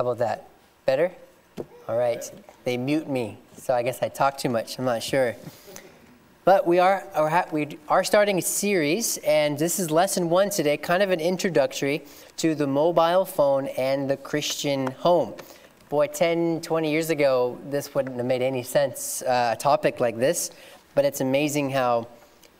How about that? Better? All right. They mute me, so I guess I talk too much. I'm not sure. But we are, we are starting a series, and this is lesson one today, kind of an introductory to the mobile phone and the Christian home. Boy, 10, 20 years ago, this wouldn't have made any sense, uh, a topic like this, but it's amazing how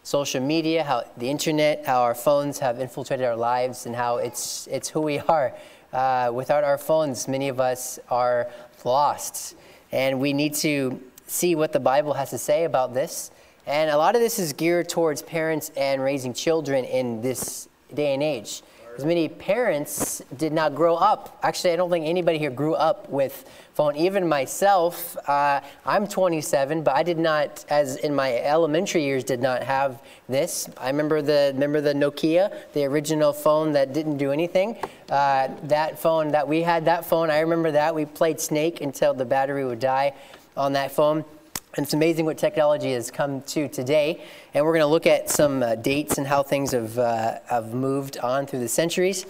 social media, how the internet, how our phones have infiltrated our lives, and how it's, it's who we are. Uh, without our phones, many of us are lost. And we need to see what the Bible has to say about this. And a lot of this is geared towards parents and raising children in this day and age. Because many parents did not grow up. Actually, I don't think anybody here grew up with phone. Even myself, uh, I'm 27, but I did not, as in my elementary years, did not have this. I remember the remember the Nokia, the original phone that didn't do anything. Uh, that phone that we had, that phone, I remember that we played Snake until the battery would die on that phone. And it's amazing what technology has come to today. And we're going to look at some uh, dates and how things have, uh, have moved on through the centuries.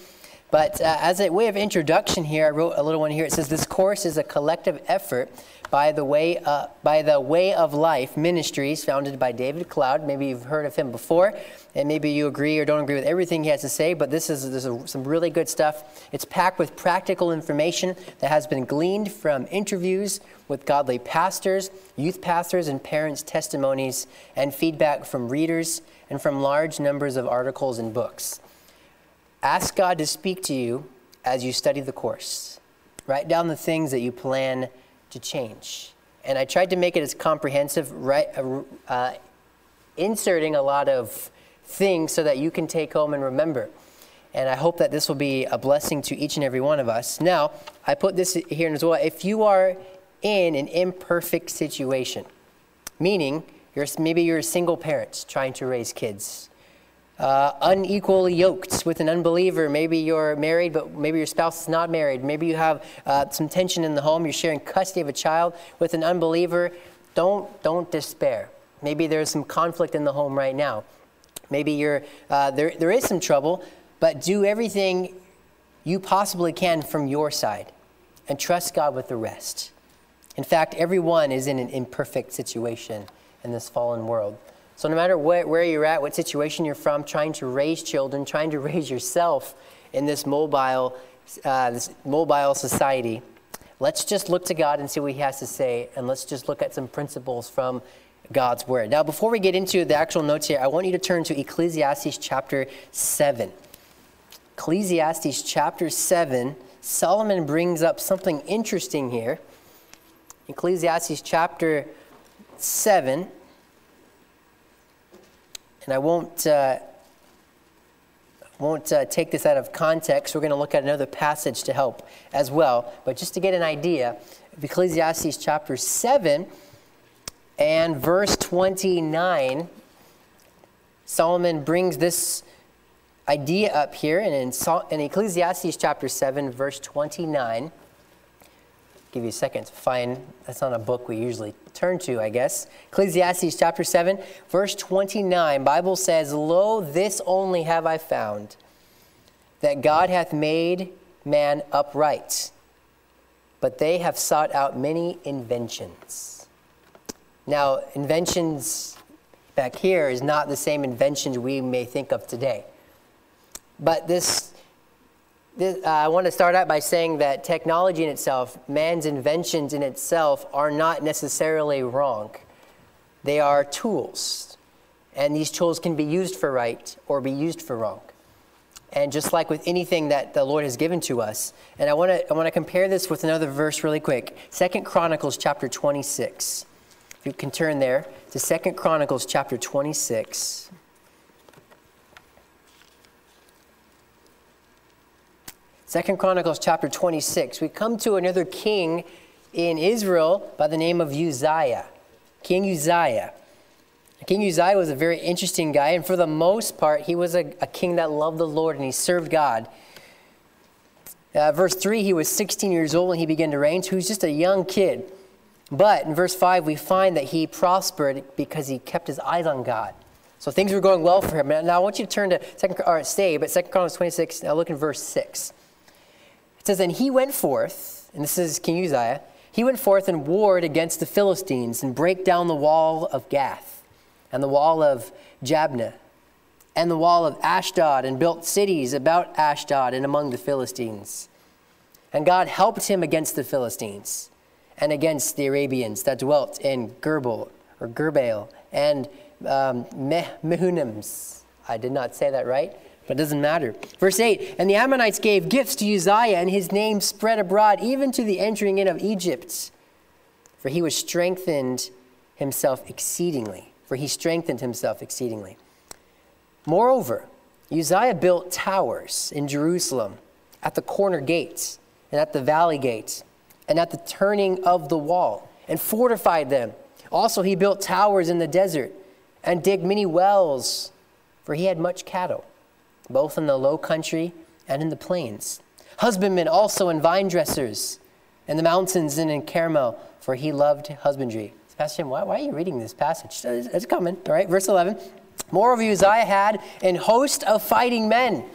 But uh, as a way of introduction here, I wrote a little one here. It says this course is a collective effort by the way uh, by the Way of Life Ministries, founded by David Cloud. Maybe you've heard of him before, and maybe you agree or don't agree with everything he has to say. But this is this is some really good stuff. It's packed with practical information that has been gleaned from interviews with godly pastors, youth pastors, and parents' testimonies and feedback from readers and from large numbers of articles and books. Ask God to speak to you as you study the course. Write down the things that you plan to change. And I tried to make it as comprehensive, right, uh, uh, inserting a lot of things so that you can take home and remember. And I hope that this will be a blessing to each and every one of us. Now, I put this here as well. If you are in an imperfect situation, meaning you're, maybe you're a single parent trying to raise kids, uh, unequally yoked with an unbeliever. Maybe you're married, but maybe your spouse is not married. Maybe you have uh, some tension in the home. You're sharing custody of a child with an unbeliever. Don't, don't despair. Maybe there's some conflict in the home right now. Maybe you're, uh, there, there is some trouble, but do everything you possibly can from your side and trust God with the rest. In fact, everyone is in an imperfect situation in this fallen world. So, no matter what, where you're at, what situation you're from, trying to raise children, trying to raise yourself in this mobile, uh, this mobile society, let's just look to God and see what He has to say, and let's just look at some principles from God's Word. Now, before we get into the actual notes here, I want you to turn to Ecclesiastes chapter 7. Ecclesiastes chapter 7, Solomon brings up something interesting here. Ecclesiastes chapter 7 and I won't, uh, won't uh, take this out of context. We're going to look at another passage to help as well. But just to get an idea, Ecclesiastes chapter 7 and verse 29, Solomon brings this idea up here. And in, in Ecclesiastes chapter 7, verse 29, give you a second to find that's not a book we usually turn to i guess. Ecclesiastes chapter 7 verse 29 bible says lo this only have i found that god hath made man upright but they have sought out many inventions. Now inventions back here is not the same inventions we may think of today. But this this, uh, I want to start out by saying that technology in itself, man's inventions in itself, are not necessarily wrong. They are tools. And these tools can be used for right or be used for wrong. And just like with anything that the Lord has given to us. And I want to, I want to compare this with another verse really quick. Second Chronicles chapter 26. If you can turn there to Second Chronicles chapter 26. Second Chronicles chapter 26, we come to another king in Israel by the name of Uzziah, King Uzziah. King Uzziah was a very interesting guy, and for the most part, he was a, a king that loved the Lord and he served God. Uh, verse 3, he was 16 years old when he began to reign, so he was just a young kid. But in verse 5, we find that he prospered because he kept his eyes on God. So things were going well for him. Now I want you to turn to second, or stay, but Second Chronicles 26. Now look in verse 6. It says, And he went forth and this is King Uzziah, he went forth and warred against the Philistines and brake down the wall of Gath and the wall of Jabneh and the wall of Ashdod and built cities about Ashdod and among the Philistines. And God helped him against the Philistines and against the Arabians that dwelt in Gerbal or Gerbaal and um, Mehunims. I did not say that right, but it doesn't matter. Verse 8 And the Ammonites gave gifts to Uzziah, and his name spread abroad even to the entering in of Egypt. For he was strengthened himself exceedingly. For he strengthened himself exceedingly. Moreover, Uzziah built towers in Jerusalem at the corner gates and at the valley gates and at the turning of the wall and fortified them. Also, he built towers in the desert and digged many wells, for he had much cattle, both in the low country and in the plains. Husbandmen also and vine dressers in the mountains and in Carmel, for he loved husbandry. Pastor Jim, why, why are you reading this passage? It's coming. All right, verse 11. Moreover, Uzziah had an host of fighting men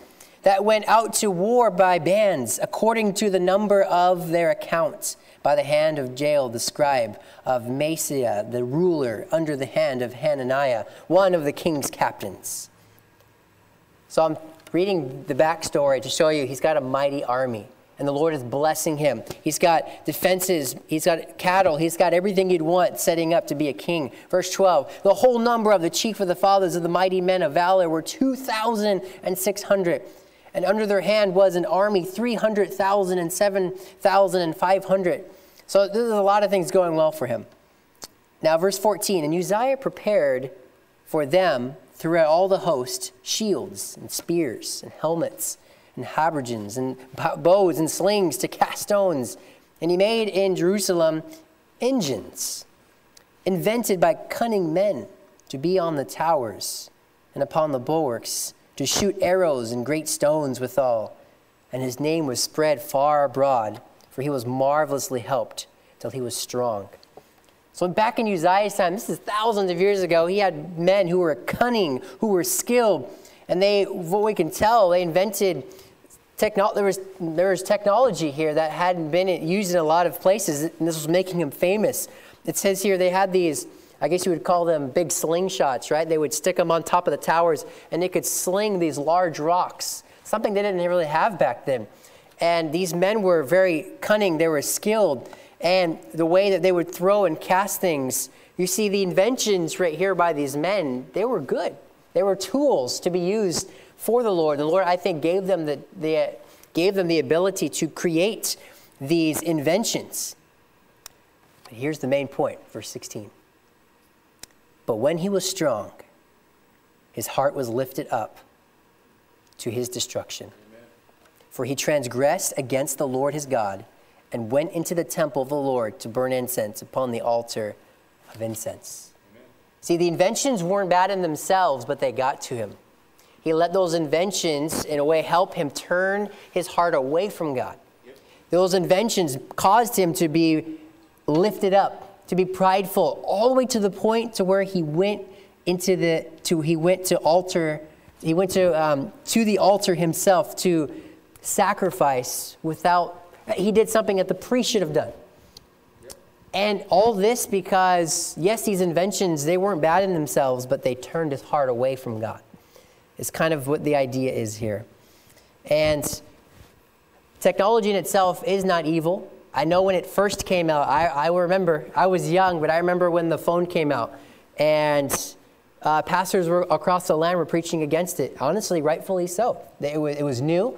that went out to war by bands, according to the number of their accounts, by the hand of Jael the scribe, of Maaseiah the ruler, under the hand of Hananiah, one of the king's captains. So I'm reading the backstory to show you he's got a mighty army and the Lord is blessing him. He's got defenses, he's got cattle, he's got everything you'd want setting up to be a king. Verse 12 The whole number of the chief of the fathers of the mighty men of valor were 2,600. And under their hand was an army 300,000 and 7,500. So there's a lot of things going well for him. Now, verse 14 And Uzziah prepared for them throughout all the host shields and spears and helmets and habergeons and bows and slings to cast stones. And he made in Jerusalem engines invented by cunning men to be on the towers and upon the bulwarks, to shoot arrows and great stones withal. And his name was spread far abroad, for he was marvelously helped till he was strong. So back in Uzziah's time, this is thousands of years ago, he had men who were cunning, who were skilled, and they, what we can tell, they invented Techno- there, was, there was technology here that hadn't been used in a lot of places, and this was making him famous. It says here they had these, I guess you would call them big slingshots, right? They would stick them on top of the towers, and they could sling these large rocks, something they didn't really have back then. And these men were very cunning, they were skilled, and the way that they would throw and cast things, you see the inventions right here by these men, they were good. They were tools to be used for the Lord. The Lord, I think, gave them the, the, gave them the ability to create these inventions. But here's the main point, verse 16. But when he was strong, his heart was lifted up to his destruction. Amen. For he transgressed against the Lord his God and went into the temple of the Lord to burn incense upon the altar of incense. Amen. See, the inventions weren't bad in themselves, but they got to him. He let those inventions, in a way, help him turn his heart away from God. Yep. Those inventions caused him to be lifted up, to be prideful, all the way to the point to where he went into the to he went to altar, he went to um, to the altar himself to sacrifice without. He did something that the priest should have done. And all this because, yes, these inventions, they weren't bad in themselves, but they turned his heart away from God It's kind of what the idea is here. And technology in itself is not evil. I know when it first came out, I, I remember, I was young, but I remember when the phone came out. And uh, pastors were, across the land were preaching against it. Honestly, rightfully so. It was, it was new,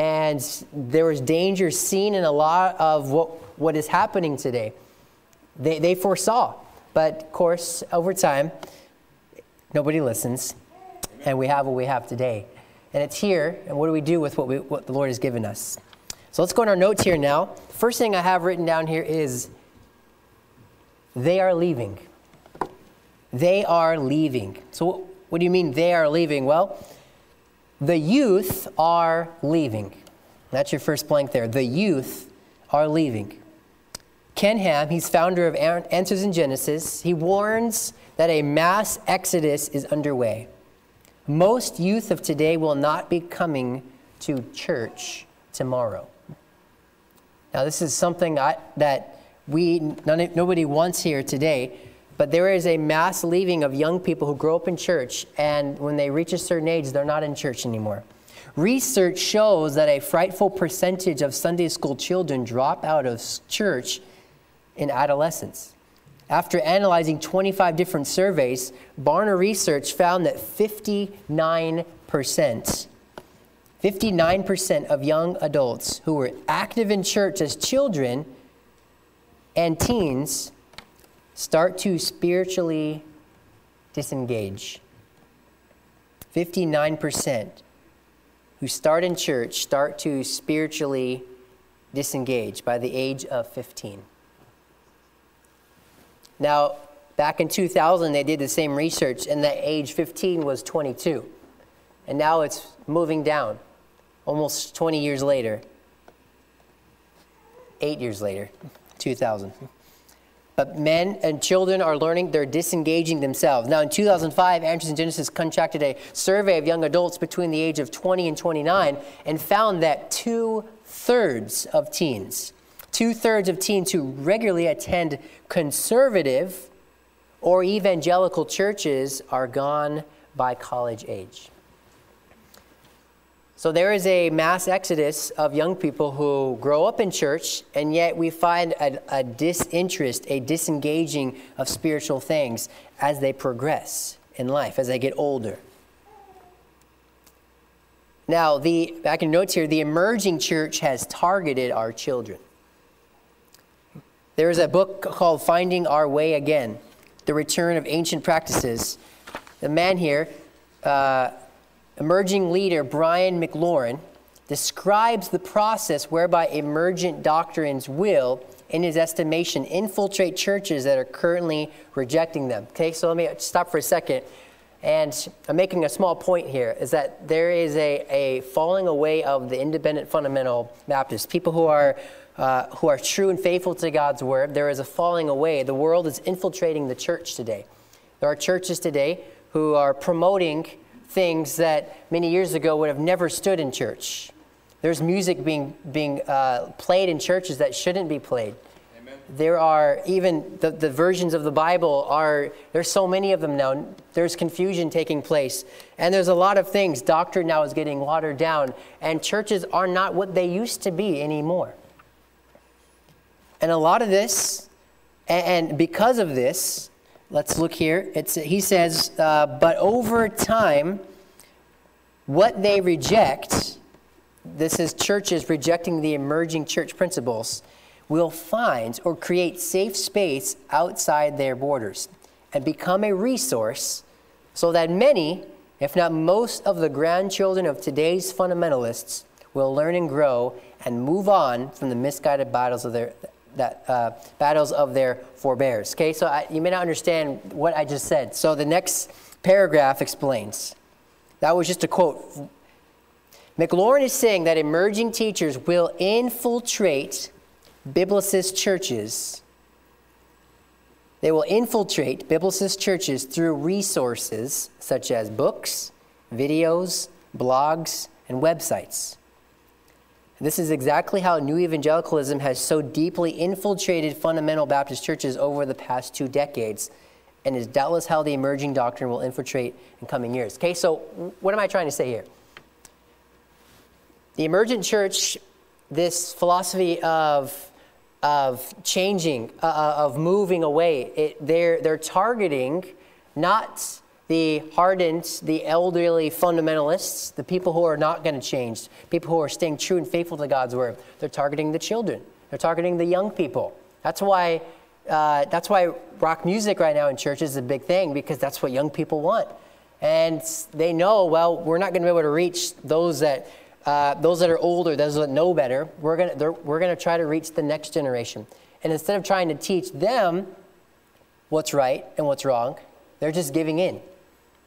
and there was danger seen in a lot of what, what is happening today. They, they foresaw. But of course, over time, nobody listens and we have what we have today. And it's here, and what do we do with what, we, what the Lord has given us? So let's go in our notes here now. First thing I have written down here is they are leaving. They are leaving. So, what do you mean they are leaving? Well, the youth are leaving. That's your first blank there. The youth are leaving. Ken Ham, he's founder of Answers in Genesis, he warns that a mass exodus is underway. Most youth of today will not be coming to church tomorrow. Now, this is something I, that we none, nobody wants here today, but there is a mass leaving of young people who grow up in church, and when they reach a certain age, they're not in church anymore. Research shows that a frightful percentage of Sunday school children drop out of church in adolescence. After analyzing 25 different surveys, Barna Research found that 59%, 59% of young adults who were active in church as children and teens start to spiritually disengage. 59% who start in church start to spiritually disengage by the age of 15. Now, back in 2000, they did the same research, and the age 15 was 22. And now it's moving down, almost 20 years later. Eight years later, 2000. But men and children are learning, they're disengaging themselves. Now, in 2005, Answers in Genesis contracted a survey of young adults between the age of 20 and 29 and found that two thirds of teens, two thirds of teens who regularly attend conservative or evangelical churches are gone by college age. So there is a mass exodus of young people who grow up in church, and yet we find a, a, disinterest, a disengaging of spiritual things as they progress in life, as they get older. Now, the back in notes here, the emerging church has targeted our children. There is a book called Finding Our Way Again The Return of Ancient Practices. The man here, uh, emerging leader Brian McLaren describes the process whereby emergent doctrines will, in his estimation, infiltrate churches that are currently rejecting them. Okay, so let me stop for a second. And I'm making a small point here is that there is a, a falling away of the independent fundamental Baptists, people who are, uh, who are true and faithful to God's word. There is a falling away. The world is infiltrating the church today. There are churches today who are promoting things that many years ago would have never stood in church. There's music being, being uh, played in churches that shouldn't be played. Amen. There are even the, the versions of the Bible are, there's so many of them now. There's confusion taking place. And there's a lot of things. Doctrine now is getting watered down. And churches are not what they used to be anymore. And a lot of this, and because of this, Let's look here. It's, he says, uh, but over time, what they reject, this is churches rejecting the emerging church principles, will find or create safe space outside their borders and become a resource so that many, if not most, of the grandchildren of today's fundamentalists will learn and grow and move on from the misguided battles of their, that uh, battles of their forebears. Okay, so I, you may not understand what I just said. So the next paragraph explains. That was just a quote. McLaren is saying that emerging teachers will infiltrate biblicist churches. They will infiltrate biblicist churches through resources such as books, videos, blogs, and websites. This is exactly how New Evangelicalism has so deeply infiltrated fundamental Baptist churches over the past two decades, and is doubtless how the emerging doctrine will infiltrate in coming years. Okay, so what am I trying to say here? The emergent church, this philosophy of, of changing, uh, uh of moving away, it, they're, they're targeting not the hardened, the elderly fundamentalists, the people who are not going to change, people who are staying true and faithful to God's word. They're targeting the children. They're targeting the young people. That's why, uh, that's why rock music right now in churches is a big thing because that's what young people want. And they know, well, we're not going to be able to reach those that, uh, those that are older, those that know better. We're going to, we're going to try to reach the next generation. And instead of trying to teach them what's right and what's wrong, they're just giving in.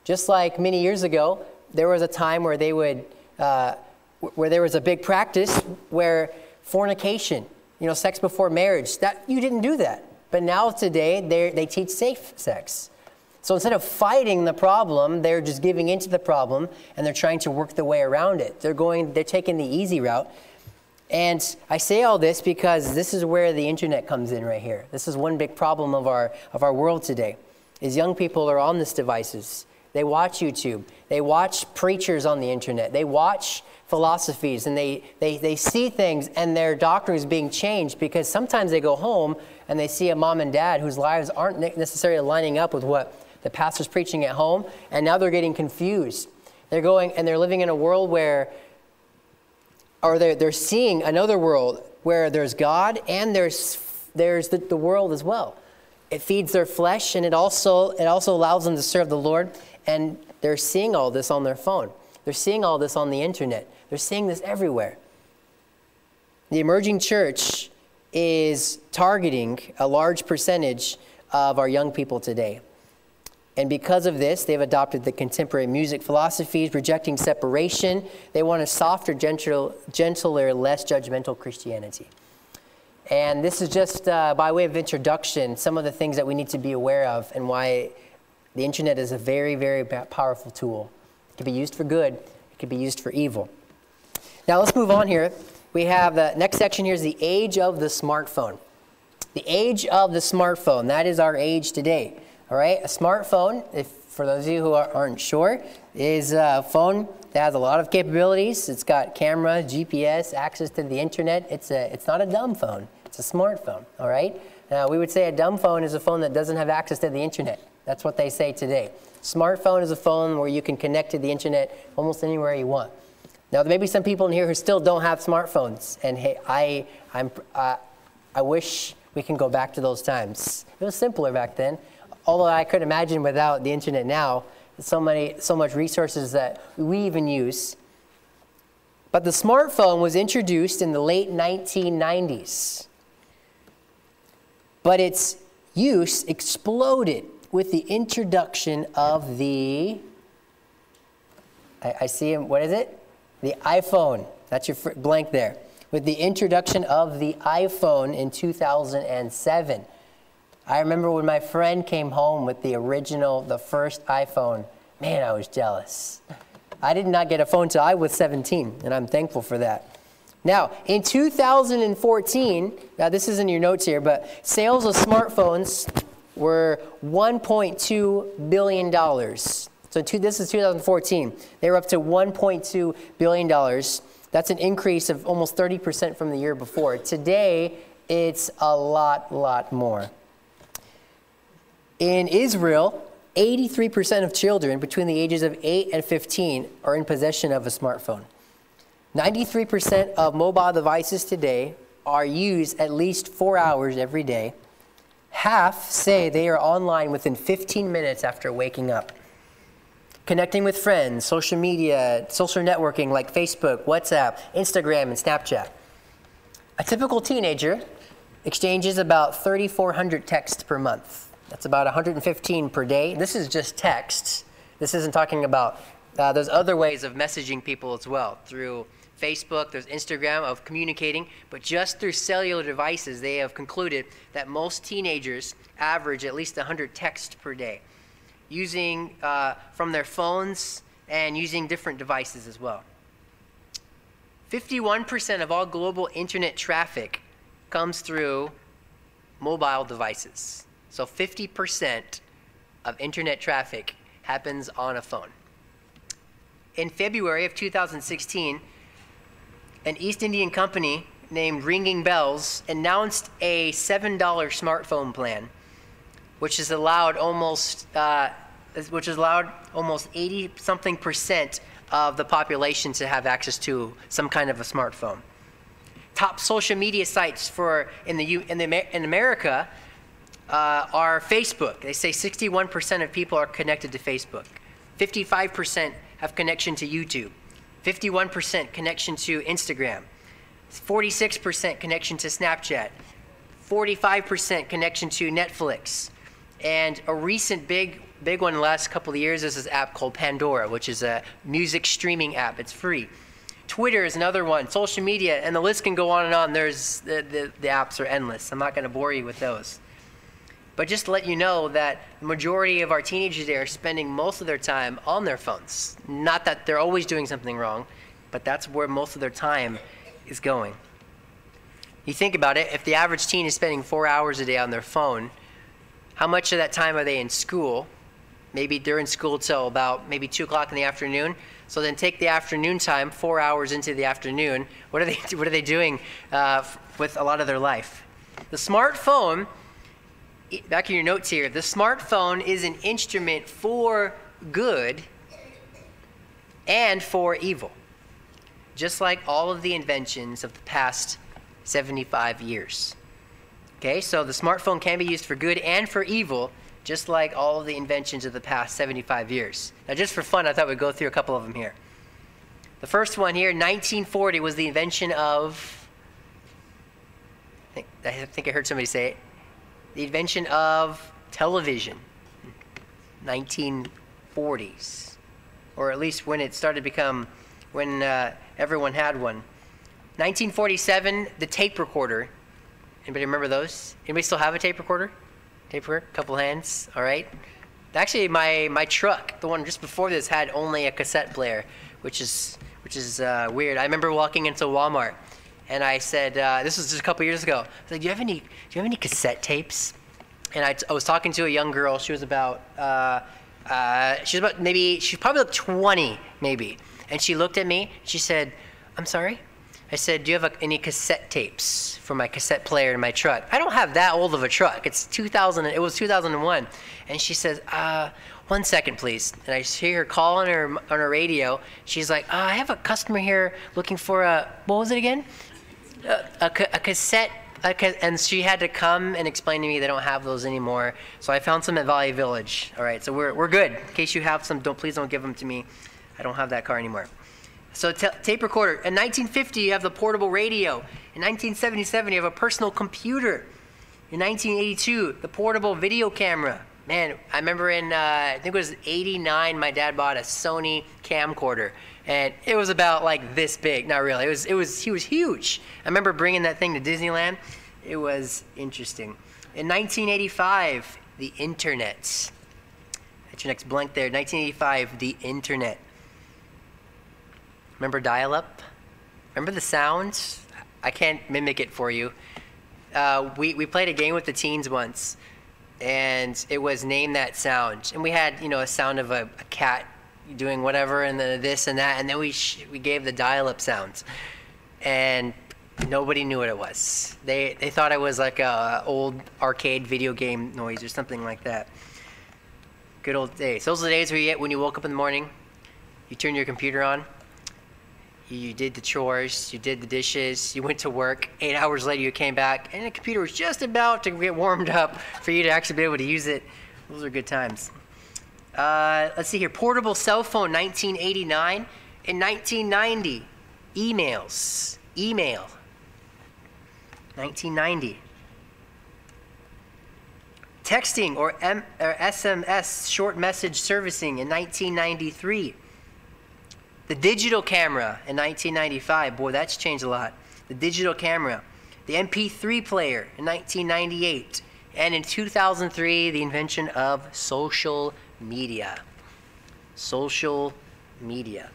Just like many years ago, there was a time where they would, uh, where there was a big practice where fornication, you know, sex before marriage, that you didn't do that. But now today, they teach safe sex. So instead of fighting the problem, they're just giving into the problem and they're trying to work the way around it. They're going, they're taking the easy route. And I say all this because this is where the internet comes in right here. This is one big problem of our, of our world today, is young people are on these devices. They watch YouTube. They watch preachers on the internet. They watch philosophies and they, they, they see things and their doctrine is being changed because sometimes they go home and they see a mom and dad whose lives aren't necessarily lining up with what the pastor's preaching at home, and now they're getting confused. They're going and they're living in a world where, or they're, they're seeing another world where there's God and there's, there's the, the world as well. It feeds their flesh and it also, it also allows them to serve the Lord, and they're seeing all this on their phone. They're seeing all this on the internet. They're seeing this everywhere. The emerging church is targeting a large percentage of our young people today. And because of this, they've adopted the contemporary music philosophies, rejecting separation. They want a softer, gentle, gentler, less judgmental Christianity. And this is just uh, by way of introduction, some of the things that we need to be aware of and why the internet is a very, very powerful tool. It can be used for good, it can be used for evil. Now let's move on here. We have the next section here is the age of the smartphone. The age of the smartphone, that is our age today. All right, a smartphone, if for those of you who aren't sure, is a phone that has a lot of capabilities. It's got camera, GPS, access to the internet. It's, a, it's not a dumb phone, it's a smartphone, all right? Now, we would say a dumb phone is a phone that doesn't have access to the internet. That's what they say today. Smartphone is a phone where you can connect to the internet almost anywhere you want. Now, there may be some people in here who still don't have smartphones, and hey, I, I'm, uh, I wish we can go back to those times. It was simpler back then although I could imagine without the internet now, so many, so much resources that we even use. But the smartphone was introduced in the late 1990s. But its use exploded with the introduction of the, I, I see him, what is it? The iPhone. That's your blank there. With the introduction of the iPhone in 2007. I remember when my friend came home with the original, the first iPhone. Man, I was jealous. I did not get a phone till I was 17, and I'm thankful for that. Now, in 2014, now this is in your notes here, but sales of smartphones were $1.2 billion. So two, this is 2014. They were up to $1.2 billion. That's an increase of almost 30% from the year before. Today, it's a lot, lot more. In Israel, 83% of children between the ages of 8 and 15 are in possession of a smartphone. 93% of mobile devices today are used at least four hours every day. Half say they are online within 15 minutes after waking up. Connecting with friends, social media, social networking like Facebook, WhatsApp, Instagram, and Snapchat. A typical teenager exchanges about 3,400 texts per month. That's about 115 per day. This is just texts. This isn't talking about, uh, there's other ways of messaging people as well through Facebook, there's Instagram of communicating, but just through cellular devices, they have concluded that most teenagers average at least 100 texts per day using uh, from their phones and using different devices as well. 51% of all global internet traffic comes through mobile devices. So 50% of internet traffic happens on a phone. In February of 2016, an East Indian company named Ringing Bells announced a $7 smartphone plan, which has allowed almost uh, which has allowed almost 80 something percent of the population to have access to some kind of a smartphone. Top social media sites for in the in the in America uh, are Facebook. They say 61% of people are connected to Facebook. 55% have connection to YouTube. 51% connection to Instagram. 46% connection to Snapchat. 45% connection to Netflix. And a recent big big one in the last couple of years is this app called Pandora, which is a music streaming app. It's free. Twitter is another one, social media, and the list can go on and on. There's the, the, the apps are endless. I'm not going to bore you with those. But just to let you know that the majority of our teenagers are spending most of their time on their phones. Not that they're always doing something wrong, but that's where most of their time is going. You think about it, if the average teen is spending four hours a day on their phone, how much of that time are they in school? Maybe they're in school till about maybe 2 o'clock in the afternoon. So then take the afternoon time, four hours into the afternoon. What are they, what are they doing uh, with a lot of their life? The smartphone, back in your notes here, the smartphone is an instrument for good and for evil, just like all of the inventions of the past 75 years. Okay, so the smartphone can be used for good and for evil, just like all of the inventions of the past 75 years. Now, just for fun, I thought we'd go through a couple of them here. The first one here, 1940, was the invention of, I think I, think I heard somebody say it, the invention of television. 1940s, or at least when it started to become, when uh, everyone had one. 1947, the tape recorder. Anybody remember those? Anybody still have a tape recorder? Tape recorder? Couple hands. All right. Actually, my my truck, the one just before this, had only a cassette player, which is which is uh, weird. I remember walking into Walmart, and I said, uh, this was just a couple years ago. I like, do you have any do you have any cassette tapes? And I, I was talking to a young girl. She was about uh, uh, she was about maybe she's probably like 20 maybe, and she looked at me. She said, "I'm sorry." I said, "Do you have a, any cassette tapes for my cassette player in my truck?" I don't have that old of a truck. It's 2000. It was 2001, and she says, uh, "One please." And I hear her call on her on her radio. She's like, uh, "I have a customer here looking for a what was it again? A, a, cassette." and she had to come and explain to me they don't have those anymore. So I found some at Valley Village. All right, so we're, we're good. In case you have some, don't please don't give them to me. I don't have that car anymore. So tape recorder. In 1950, you have the portable radio. In 1977, you have a personal computer. In 1982, the portable video camera. Man, I remember in uh, I think it was '89, my dad bought a Sony camcorder, and it was about like this big. Not really. It was it was he was huge. I remember bringing that thing to Disneyland. It was interesting. In 1985, the internet. That's your next blank there. 1985, the internet. Remember dial up? Remember the sounds? I can't mimic it for you. Uh, we, we played a game with the teens once, and it was name that sound. And we had, you know, a sound of a, a cat doing whatever, and then this and that, and then we, sh- we gave the dial up sounds. And nobody knew what it was. They, they thought it was like a old arcade video game noise or something like that. Good old days. Those are the days where you when you woke up in the morning, you turned your computer on, you did the chores, you did the dishes, you went to work. Eight hours later, you came back, and the computer was just about to get warmed up for you to actually be able to use it. Those are good times. Uh, let's see here. Portable cell phone, 1989. In 1990, emails. Email. 1990. Texting or, M- or SMS, short message servicing, in 1993. The digital camera in 1995, boy, that's changed a lot. The digital camera. The MP3 player in 1998. And in 2003, the invention of social media. Social media.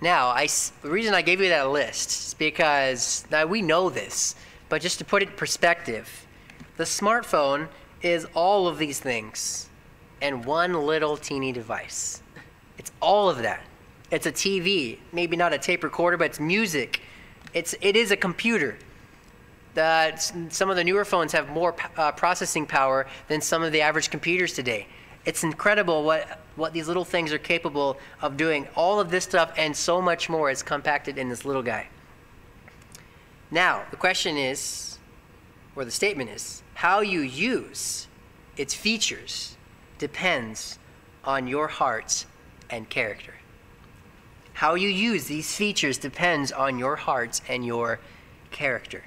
Now, I, the reason I gave you that list is because now we know this, but just to put it in perspective, the smartphone is all of these things and one little teeny device. It's all of that. It's a TV, maybe not a tape recorder, but it's music. It's, it is a computer. The, some of the newer phones have more uh, processing power than some of the average computers today. It's incredible what, what these little things are capable of doing. All of this stuff and so much more is compacted in this little guy. Now, the question is, or the statement is, how you use its features depends on your heart and character. How you use these features depends on your heart and your character.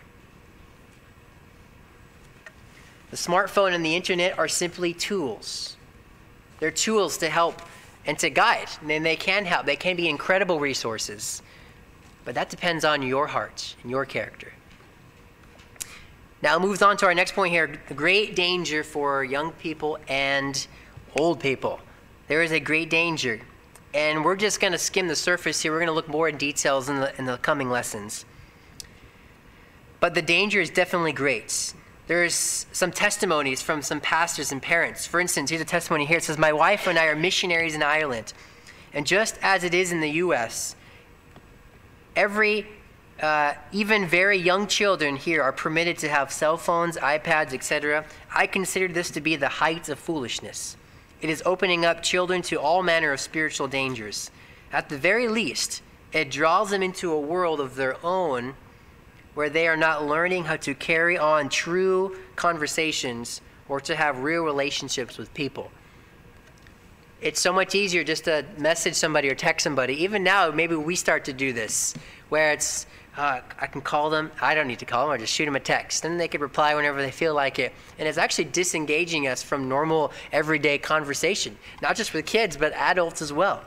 The smartphone and the internet are simply tools. They're tools to help and to guide, and they can help. They can be incredible resources. But that depends on your heart and your character. Now, it moves on to our next point here the great danger for young people and old people. There is a great danger. And we're just going to skim the surface here. We're going to look more in details in the, in the coming lessons. But the danger is definitely great. There's some testimonies from some pastors and parents. For instance, here's a testimony here. It says, My wife and I are missionaries in Ireland. And just as it is in the U.S., every, uh, even very young children here are permitted to have cell phones, iPads, etc. I consider this to be the height of foolishness. It is opening up children to all manner of spiritual dangers. At the very least, it draws them into a world of their own where they are not learning how to carry on true conversations or to have real relationships with people. It's so much easier just to message somebody or text somebody. Even now, maybe we start to do this, where it's, uh, I can call them, I don't need to call them, I just shoot them a text. And they can reply whenever they feel like it. And it's actually disengaging us from normal, everyday conversation, not just with kids, but adults as well.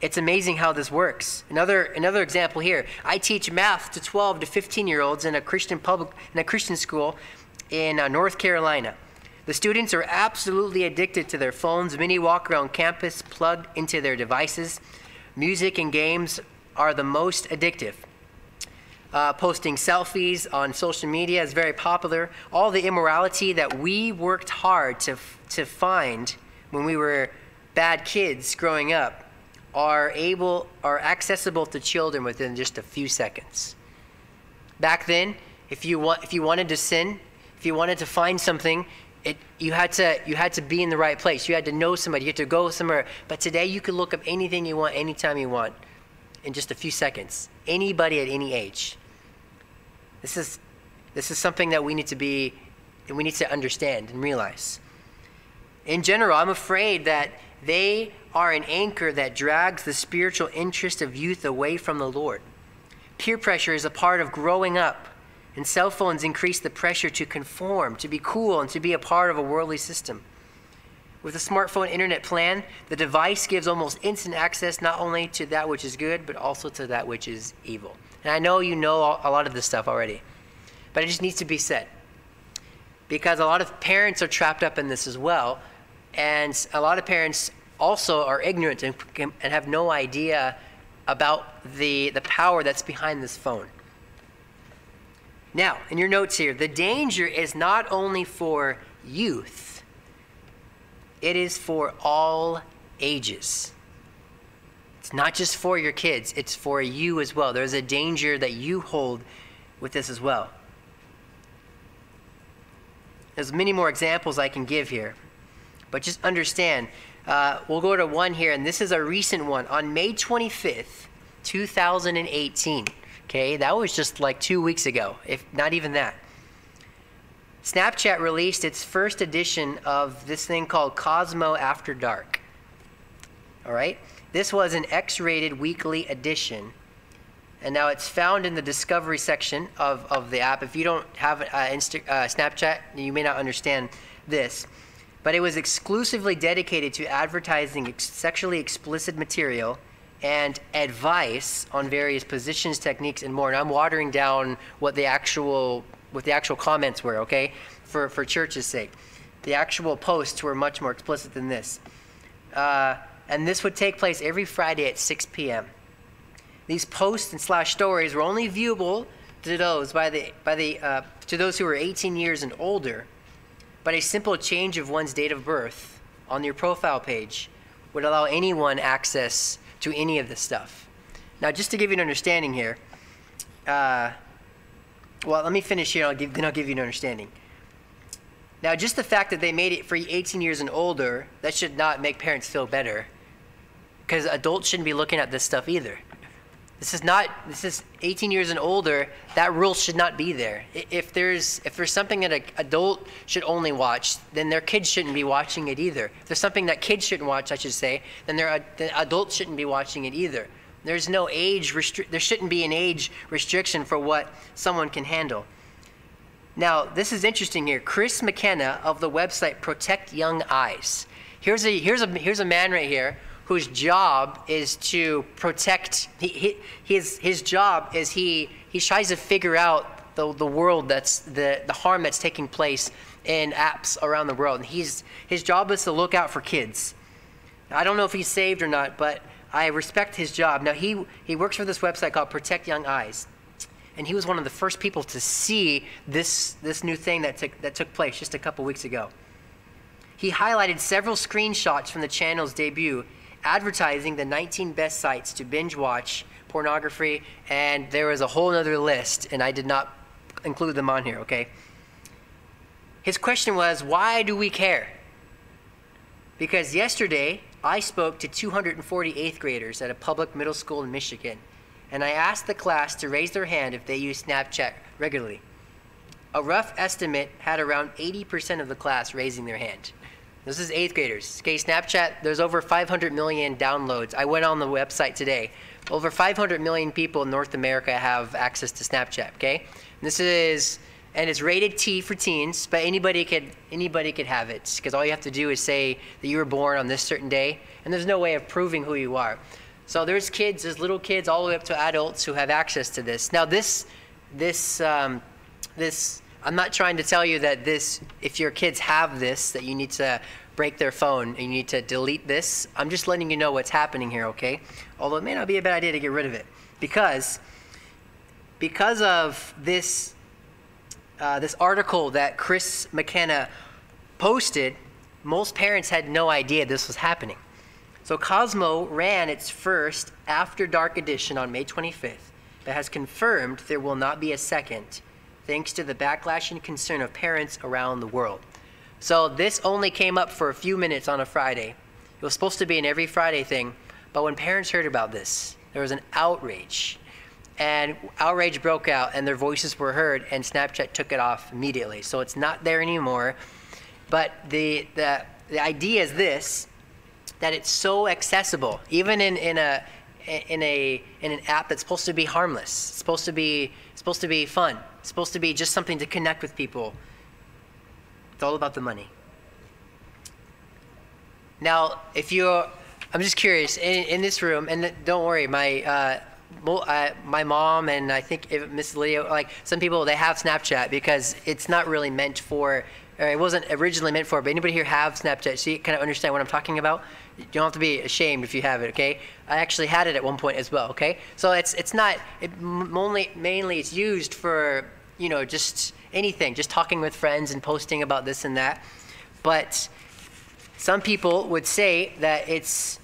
It's amazing how this works. Another, another example here. I teach math to 12 to 15 year olds in a Christian public in a Christian school in uh, North Carolina. The students are absolutely addicted to their phones. Many walk around campus plugged into their devices. Music and games are the most addictive. Uh, posting selfies on social media is very popular. All the immorality that we worked hard to, to find when we were bad kids growing up are able are accessible to children within just a few seconds. Back then, if you want if you wanted to sin, if you wanted to find something, it, you had to you had to be in the right place. You had to know somebody. You had to go somewhere. But today, you can look up anything you want, anytime you want, in just a few seconds. Anybody at any age. This is this is something that we need to be we need to understand and realize. In general, I'm afraid that they are an anchor that drags the spiritual interest of youth away from the Lord. Peer pressure is a part of growing up, and cell phones increase the pressure to conform, to be cool, and to be a part of a worldly system. With a smartphone internet plan, the device gives almost instant access not only to that which is good, but also to that which is evil. And I know you know a lot of this stuff already, but it just needs to be said. Because a lot of parents are trapped up in this as well, and a lot of parents also are ignorant and, and have no idea about the, the power that's behind this phone. Now, in your notes here, the danger is not only for youth, it is for all ages. It's not just for your kids, it's for you as well. There's a danger that you hold with this as well. There's many more examples I can give here, but just understand uh, we'll go to one here, and this is a recent one. On May 25th, 2018, okay, that was just like two weeks ago, if not even that. Snapchat released its first edition of this thing called Cosmo After Dark. All right? This was an X rated weekly edition. And now it's found in the discovery section of, of the app. If you don't have uh, Insta- uh, Snapchat, you may not understand this but it was exclusively dedicated to advertising ex- sexually explicit material and advice on various positions, techniques, and more. And I'm watering down what the actual what the actual comments were, okay, for for church's sake. The actual posts were much more explicit than this, uh, and this would take place every Friday at 6 p.m. These posts and slash stories were only viewable to those by the by the uh, to those who were 18 years and older but a simple change of one's date of birth on your profile page would allow anyone access to any of this stuff. Now, just to give you an understanding here, uh, well, let me finish here, I'll give, then I'll give you an understanding. Now, just the fact that they made it for 18 years and older, that should not make parents feel better. Because adults shouldn't be looking at this stuff either. This is not. This is 18 years and older. That rule should not be there. If there's if there's something that an adult should only watch, then their kids shouldn't be watching it either. If there's something that kids shouldn't watch, I should say, then their the adults shouldn't be watching it either. There's no age restri- There shouldn't be an age restriction for what someone can handle. Now, this is interesting here. Chris McKenna of the website Protect Young Eyes. Here's a here's a here's a man right here whose job is to protect he, he, his his job is he he tries to figure out the, the world that's the, the harm that's taking place in apps around the world and he's his job is to look out for kids i don't know if he's saved or not but I respect his job. Now, he, he works for this website called Protect Young Eyes. And he was one of the first people to see this, this new thing that took, that took place just a couple weeks ago. He highlighted several screenshots from the channel's debut advertising the 19 best sites to binge watch pornography, and there was a whole other list, and I did not include them on here, okay? His question was, why do we care? Because yesterday, I spoke to 240 eighth graders at a public middle school in Michigan, and I asked the class to raise their hand if they use Snapchat regularly. A rough estimate had around 80% of the class raising their hand. This is eighth graders. Okay, Snapchat, there's over 500 million downloads. I went on the website today. Over 500 million people in North America have access to Snapchat, okay? This is, and it's rated T for teens, but anybody could, anybody could have it because all you have to do is say that you were born on this certain day, and there's no way of proving who you are. So there's kids, there's little kids all the way up to adults who have access to this. Now this, this, um, this I'm not trying to tell you that this, if your kids have this, that you need to break their phone and you need to delete this. I'm just letting you know what's happening here, okay? Although it may not be a bad idea to get rid of it. Because, because of this, uh, this article that Chris McKenna posted, most parents had no idea this was happening. So Cosmo ran its first After Dark edition on May 25th, but has confirmed there will not be a second thanks to the backlash and concern of parents around the world. So this only came up for a few minutes on a Friday. It was supposed to be an every Friday thing, but when parents heard about this, there was an outrage. And outrage broke out, and their voices were heard, and Snapchat took it off immediately. So it's not there anymore. But the, the, the idea is this that it's so accessible, even in, in, a, in, a, in an app that's supposed to be harmless, supposed to be, supposed to be fun. It's supposed to be just something to connect with people. It's all about the money. Now, if you're, I'm just curious, in, in this room, and don't worry, my, uh, uh, my mom and I think Mrs. Leo, like some people, they have Snapchat because it's not really meant for, or it wasn't originally meant for, but anybody here have Snapchat? See, kind of understand what I'm talking about? You don't have to be ashamed if you have it, okay? I actually had it at one point as well, okay? So it's it's not it only mainly it's used for you know just anything, just talking with friends and posting about this and that. But some people would say that it's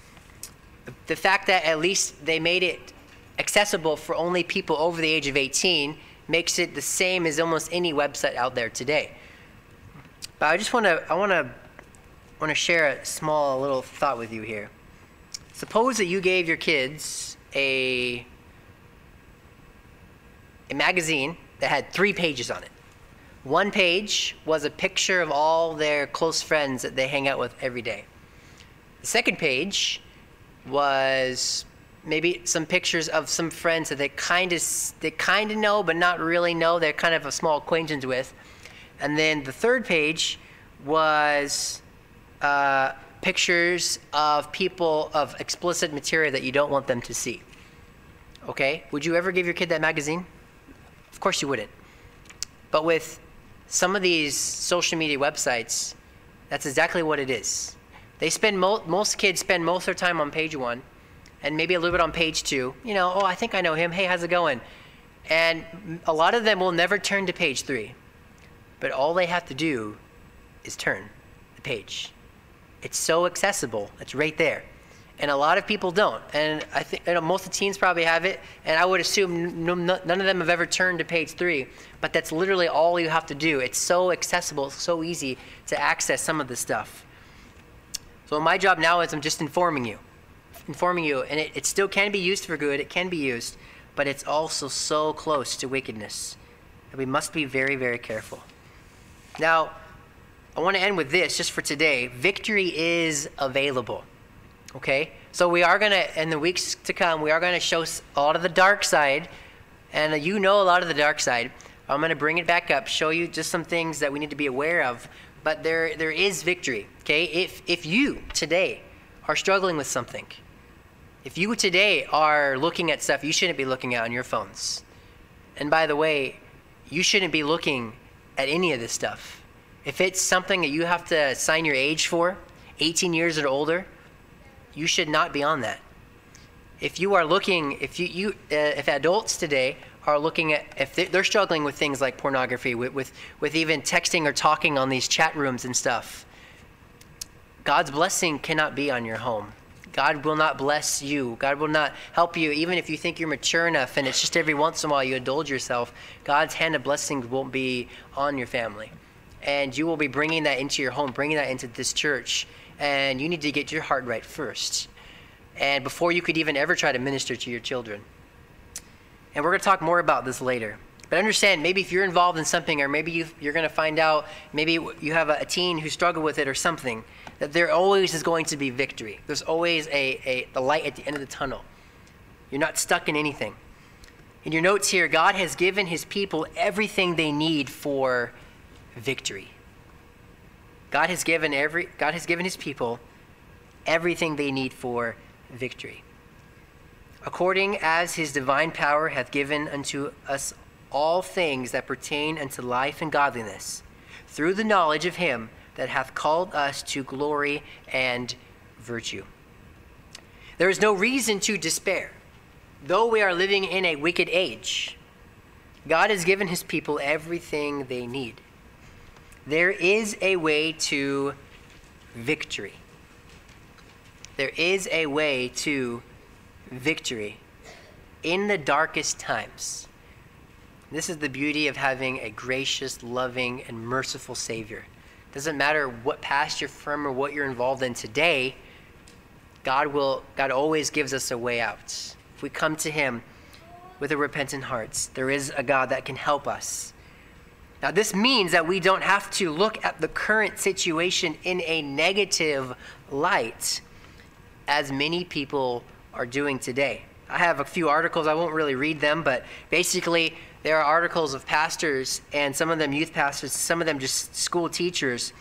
the fact that at least they made it accessible for only people over the age of 18 makes it the same as almost any website out there today. But I just want to I want to want to share a small little thought with you here. Suppose that you gave your kids a, a magazine that had three pages on it. One page was a picture of all their close friends that they hang out with every day. The second page was maybe some pictures of some friends that they kind of they kind of know but not really know. They're kind of a small acquaintance with. And then the third page was uh, pictures of people of explicit material that you don't want them to see. Okay? Would you ever give your kid that magazine? Of course you wouldn't. But with some of these social media websites, that's exactly what it is. They spend mo- most kids spend most of their time on page one, and maybe a little bit on page two. You know, oh, I think I know him. Hey, how's it going? And a lot of them will never turn to page three, but all they have to do is turn the page. It's so accessible. It's right there. And a lot of people don't. And I think you know, most of the teens probably have it. And I would assume none of them have ever turned to page three. But that's literally all you have to do. It's so accessible, so easy to access some of this stuff. So my job now is I'm just informing you. Informing you. And it, it still can be used for good. It can be used. But it's also so close to wickedness that we must be very, very careful. Now, I want to end with this just for today. Victory is available. Okay? So we are going to, in the weeks to come, we are going to show a lot of the dark side. And uh, you know a lot of the dark side. I'm going to bring it back up, show you just some things that we need to be aware of. But there, there is victory. Okay? If, if you today are struggling with something, if you today are looking at stuff you shouldn't be looking at on your phones, and by the way, you shouldn't be looking at any of this stuff if it's something that you have to sign your age for, 18 years or older, you should not be on that. if you are looking, if you, you uh, if adults today are looking at, if they're struggling with things like pornography, with, with, with even texting or talking on these chat rooms and stuff, God's blessing cannot be on your home. God will not bless you. God will not help you, even if you think you're mature enough and it's just every once in a while you indulge yourself. God's hand of blessings won't be on your family. And you will be bringing that into your home, bringing that into this church. And you need to get your heart right first. And before you could even ever try to minister to your children. And we're going to talk more about this later. But understand, maybe if you're involved in something, or maybe you, are going to find out, maybe you have a, a teen who struggled with it or something, that there always is going to be victory. There's always a, a, a light at the end of the tunnel. You're not stuck in anything. In your notes here, God has given his people everything they need for victory. God has given every God has given his people everything they need for victory. According as his divine power hath given unto us all things that pertain unto life and godliness, through the knowledge of him that hath called us to glory and virtue. There is no reason to despair. Though we are living in a wicked age, God has given his people everything they need. There is a way to victory. There is a way to victory in the darkest times. This is the beauty of having a gracious, loving, and merciful Savior. It Doesn't matter what past you're from or what you're involved in today, God will God always gives us a way out. If we come to him with a repentant heart, there is a God that can help us. Now this means that we don't have to look at the current situation in a negative light as many people are doing today. I have a few articles, I won't really read them, but basically, there are articles of pastors and some of them youth pastors, some of them just school teachers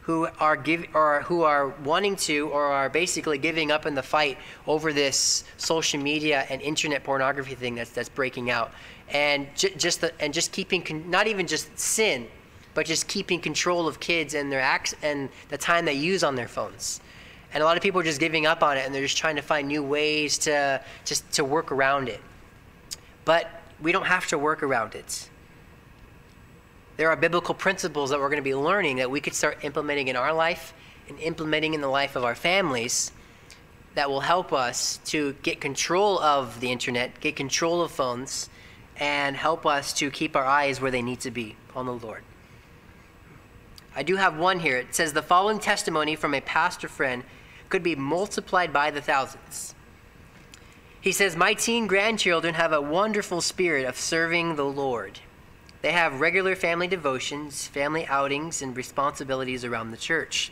who are give or who are wanting to or are basically giving up in the fight over this social media and internet pornography thing that's that's breaking out and j- just the, and just keeping con- not even just sin but just keeping control of kids and their acts and the time they use on their phones and a lot of people are just giving up on it and they're just trying to find new ways to just to work around it. But we don't have to work around it. There are biblical principles that we're going to be learning that we could start implementing in our life and implementing in the life of our families that will help us to get control of the internet, get control of phones, and help us to keep our eyes where they need to be on the Lord. I do have one here. It says the following testimony from a pastor friend could be multiplied by the thousands. He says, My teen grandchildren have a wonderful spirit of serving the Lord. They have regular family devotions, family outings, and responsibilities around the church.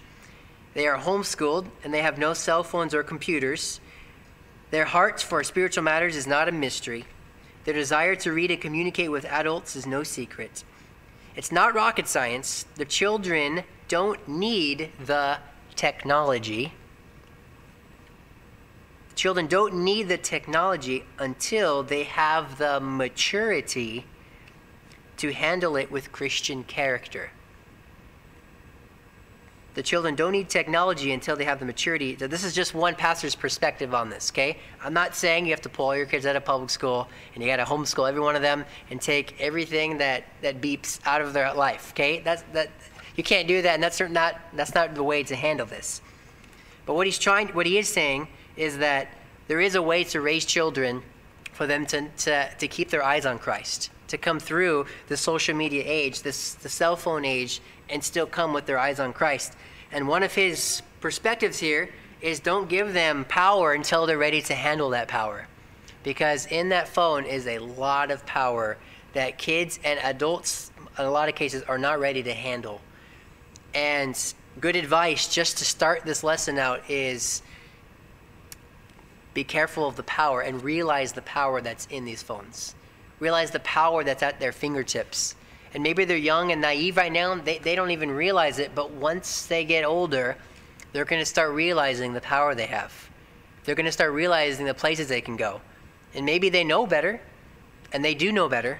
They are homeschooled and they have no cell phones or computers. Their heart for spiritual matters is not a mystery. Their desire to read and communicate with adults is no secret. It's not rocket science. The children don't need the technology. Children don't need the technology until they have the maturity to handle it with Christian character. The children don't need technology until they have the maturity. This is just one pastor's perspective on this, okay? I'm not saying you have to pull your kids out of public school and you got to homeschool every one of them and take everything that, that beeps out of their life, okay? That's, that, you can't do that, and that's not, that's not the way to handle this. But what he's trying, what he is saying is that there is a way to raise children for them to, to, to keep their eyes on Christ, to come through the social media age, this, the cell phone age, and still come with their eyes on Christ. And one of his perspectives here is don't give them power until they're ready to handle that power. Because in that phone is a lot of power that kids and adults, in a lot of cases, are not ready to handle. And good advice just to start this lesson out is be careful of the power and realize the power that's in these phones. Realize the power that's at their fingertips. And maybe they're young and naive right now, they, they don't even realize it, but once they get older, they're going to start realizing the power they have. They're going to start realizing the places they can go. And maybe they know better, and they do know better,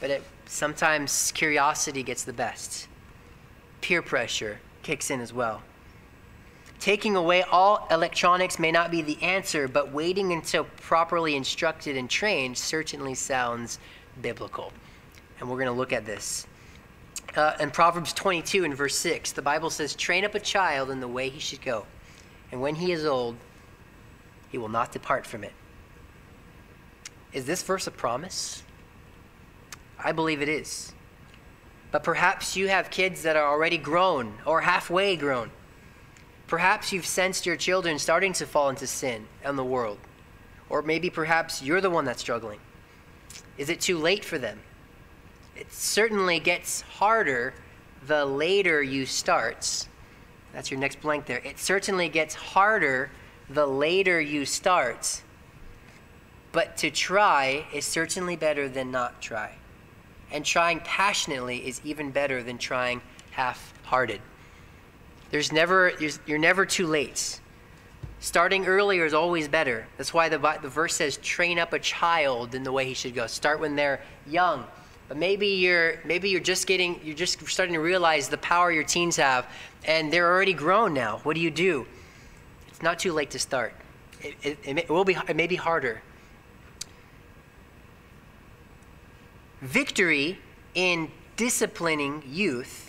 but it, sometimes curiosity gets the best. Peer pressure kicks in as well. Taking away all electronics may not be the answer, but waiting until properly instructed and trained certainly sounds biblical. And we're going to look at this. Uh, in Proverbs 22 and verse 6, the Bible says, Train up a child in the way he should go, and when he is old, he will not depart from it. Is this verse a promise? I believe it is. But perhaps you have kids that are already grown or halfway grown. Perhaps you've sensed your children starting to fall into sin and the world. Or maybe perhaps you're the one that's struggling. Is it too late for them? It certainly gets harder the later you start. That's your next blank there. It certainly gets harder the later you start. But to try is certainly better than not try. And trying passionately is even better than trying half hearted. There's never, you're never too late. Starting earlier is always better. That's why the, the verse says, train up a child in the way he should go. Start when they're young. But maybe you're, maybe you're just getting, you're just starting to realize the power your teens have, and they're already grown now. What do you do? It's not too late to start. It, it, it, may, it will be, it may be harder. Victory in disciplining youth,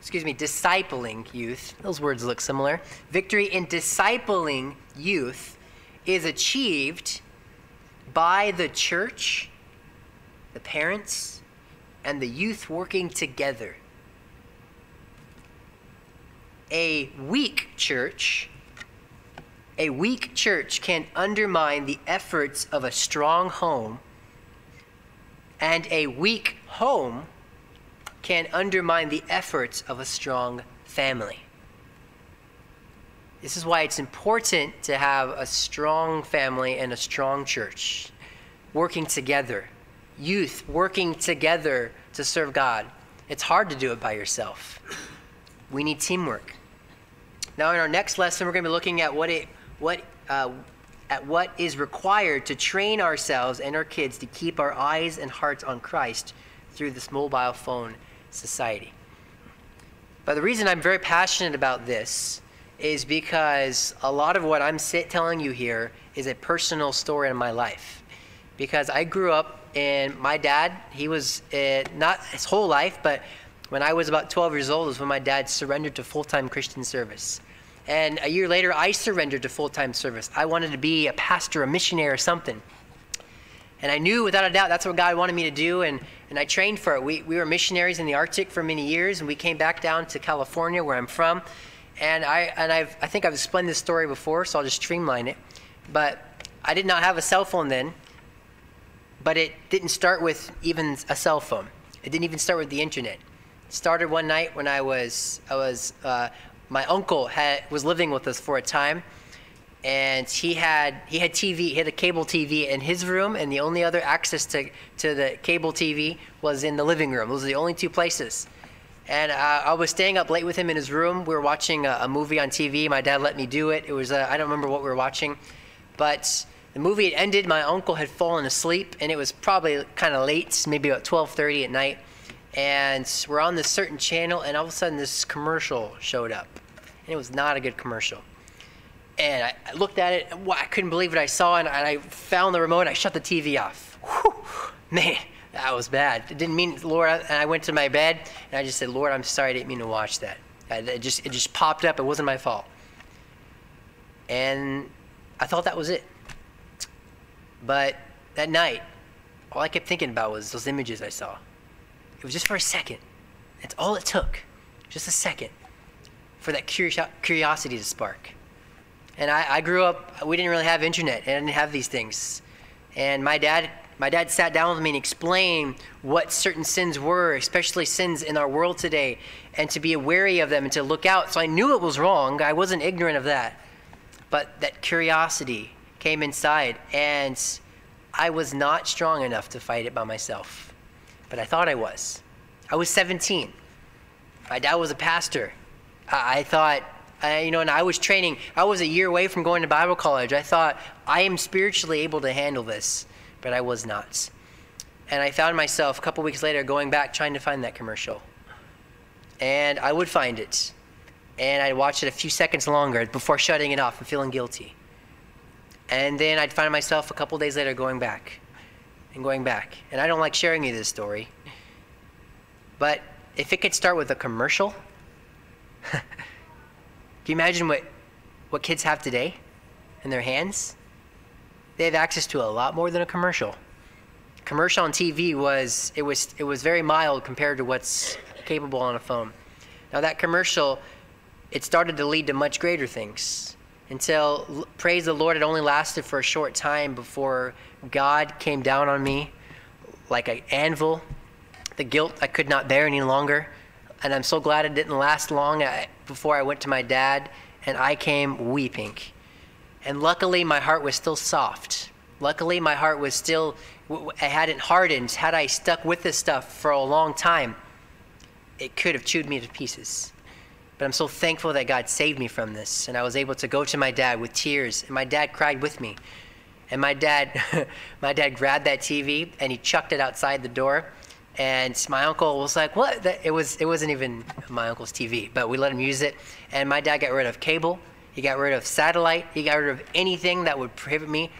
excuse me, discipling youth, those words look similar. Victory in discipling youth is achieved by the church, the parents, and the youth working together. A weak church, a weak church can undermine the efforts of a strong home and a weak home can undermine the efforts of a strong family. This is why it's important to have a strong family and a strong church working together, youth working together to serve God. It's hard to do it by yourself. We need teamwork. Now, in our next lesson, we're going to be looking at what it, what uh, at what is required to train ourselves and our kids to keep our eyes and hearts on Christ through this mobile phone society. But the reason I'm very passionate about this is because a lot of what I'm telling you here is a personal story in my life. Because I grew up and my dad, he was uh, not his whole life, but when I was about 12 years old is when my dad surrendered to full-time Christian service. And a year later, I surrendered to full time service. I wanted to be a pastor, a missionary, or something. And I knew without a doubt that's what God wanted me to do, and, and I trained for it. We, we were missionaries in the Arctic for many years, and we came back down to California, where I'm from. And, I, and I've, I think I've explained this story before, so I'll just streamline it. But I did not have a cell phone then, but it didn't start with even a cell phone. It didn't even start with the internet. It started one night when I was, I was uh, my uncle had, was living with us for a time, and he had he had TV, he had a cable TV in his room, and the only other access to to the cable TV was in the living room. Those are the only two places. And uh, I was staying up late with him in his room. We were watching a, a movie on TV. My dad let me do it. It was uh, I don't remember what we were watching, but the movie had ended. My uncle had fallen asleep, and it was probably kind of late, maybe about 12:30 at night and we're on this certain channel, and all of a sudden this commercial showed up, and it was not a good commercial. And I, I looked at it, and I couldn't believe what I saw, and, and I found the remote, and I shut the TV off. Whew, man, that was bad. It didn't mean, Lord, and I went to my bed, and I just said, Lord, I'm sorry, I didn't mean to watch that. It just, it just popped up. It wasn't my fault. And I thought that was it. But that night, all I kept thinking about was those images I saw. It was just for a second. That's all it took. Just a second for that curiosity to spark. And I, I grew up, we didn't really have internet and I didn't have these things. And my dad, my dad sat down with me and explained what certain sins were, especially sins in our world today, and to be wary of them and to look out. So I knew it was wrong. I wasn't ignorant of that. But that curiosity came inside, and I was not strong enough to fight it by myself but I thought I was. I was 17. My dad was a pastor. I, I thought, I, you know, and I was training. I was a year away from going to Bible college. I thought, I am spiritually able to handle this, but I was not. And I found myself a couple weeks later going back trying to find that commercial. And I would find it. and I'd watch it a few seconds longer before shutting it off and feeling guilty. And then I'd find myself a couple days later going back and going back. And I don't like sharing you this story, but if it could start with a commercial, can you imagine what, what kids have today in their hands? They have access to a lot more than a commercial. Commercial on TV was it was it was very mild compared to what's capable on a phone. Now that commercial, it started to lead to much greater things until praise the Lord, it only lasted for a short time before God came down on me like an anvil. The guilt I could not bear any longer. And I'm so glad it didn't last long uh, before I went to my dad and I came weeping. And luckily, my heart was still soft. Luckily, my heart was still, I hadn't hardened. Had I stuck with this stuff for a long time, it could have chewed me to pieces. But I'm so thankful that God saved me from this. And I was able to go to my dad with tears. And my dad cried with me. And my dad, my dad grabbed that TV and he chucked it outside the door. And my uncle was like, "What?" It was. It wasn't even my uncle's TV, but we let him use it. And my dad got rid of cable. He got rid of satellite. He got rid of anything that would prohibit me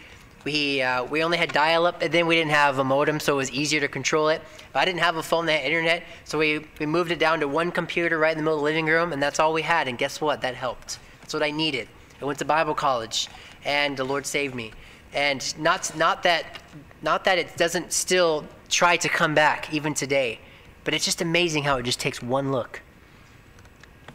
we, uh, we only had dial-up, and then we didn't have a modem, so it was easier to control it. But I didn't have a phone that had internet, so we, we moved it down to one computer right in the middle of the living room, and that's all we had. And guess what? That helped. That's what I needed. I went to Bible college, and the Lord saved me. And not, not, that, not that it doesn't still try to come back even today, but it's just amazing how it just takes one look.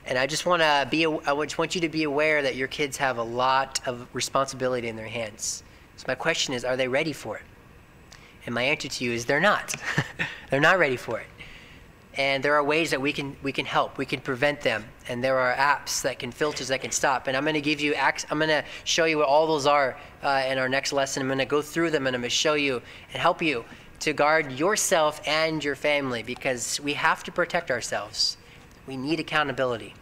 And I just want to be, I just want you to be aware that your kids have a lot of responsibility in their hands. So my question is, are they ready for it? And my answer to you is they're not. they're not ready for it. And there are ways that we can we can help. We can prevent them. And there are apps that can filters that can stop. And I'm going to give you I'm going to show you what all those are uh, in our next lesson. I'm going to go through them and I'm going to show you and help you to guard yourself and your family because we have to protect ourselves. We need accountability.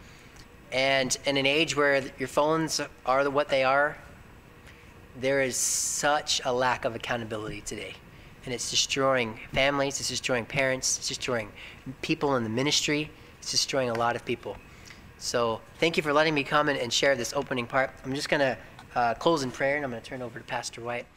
And in an age where your phones are what they are, there is such a lack of accountability today. And it's destroying families, it's destroying parents, it's destroying people in the ministry, it's destroying a lot of people. So thank you for letting me come and, and share this opening part. I'm just going to uh, close in prayer and I'm going to turn over to Pastor White.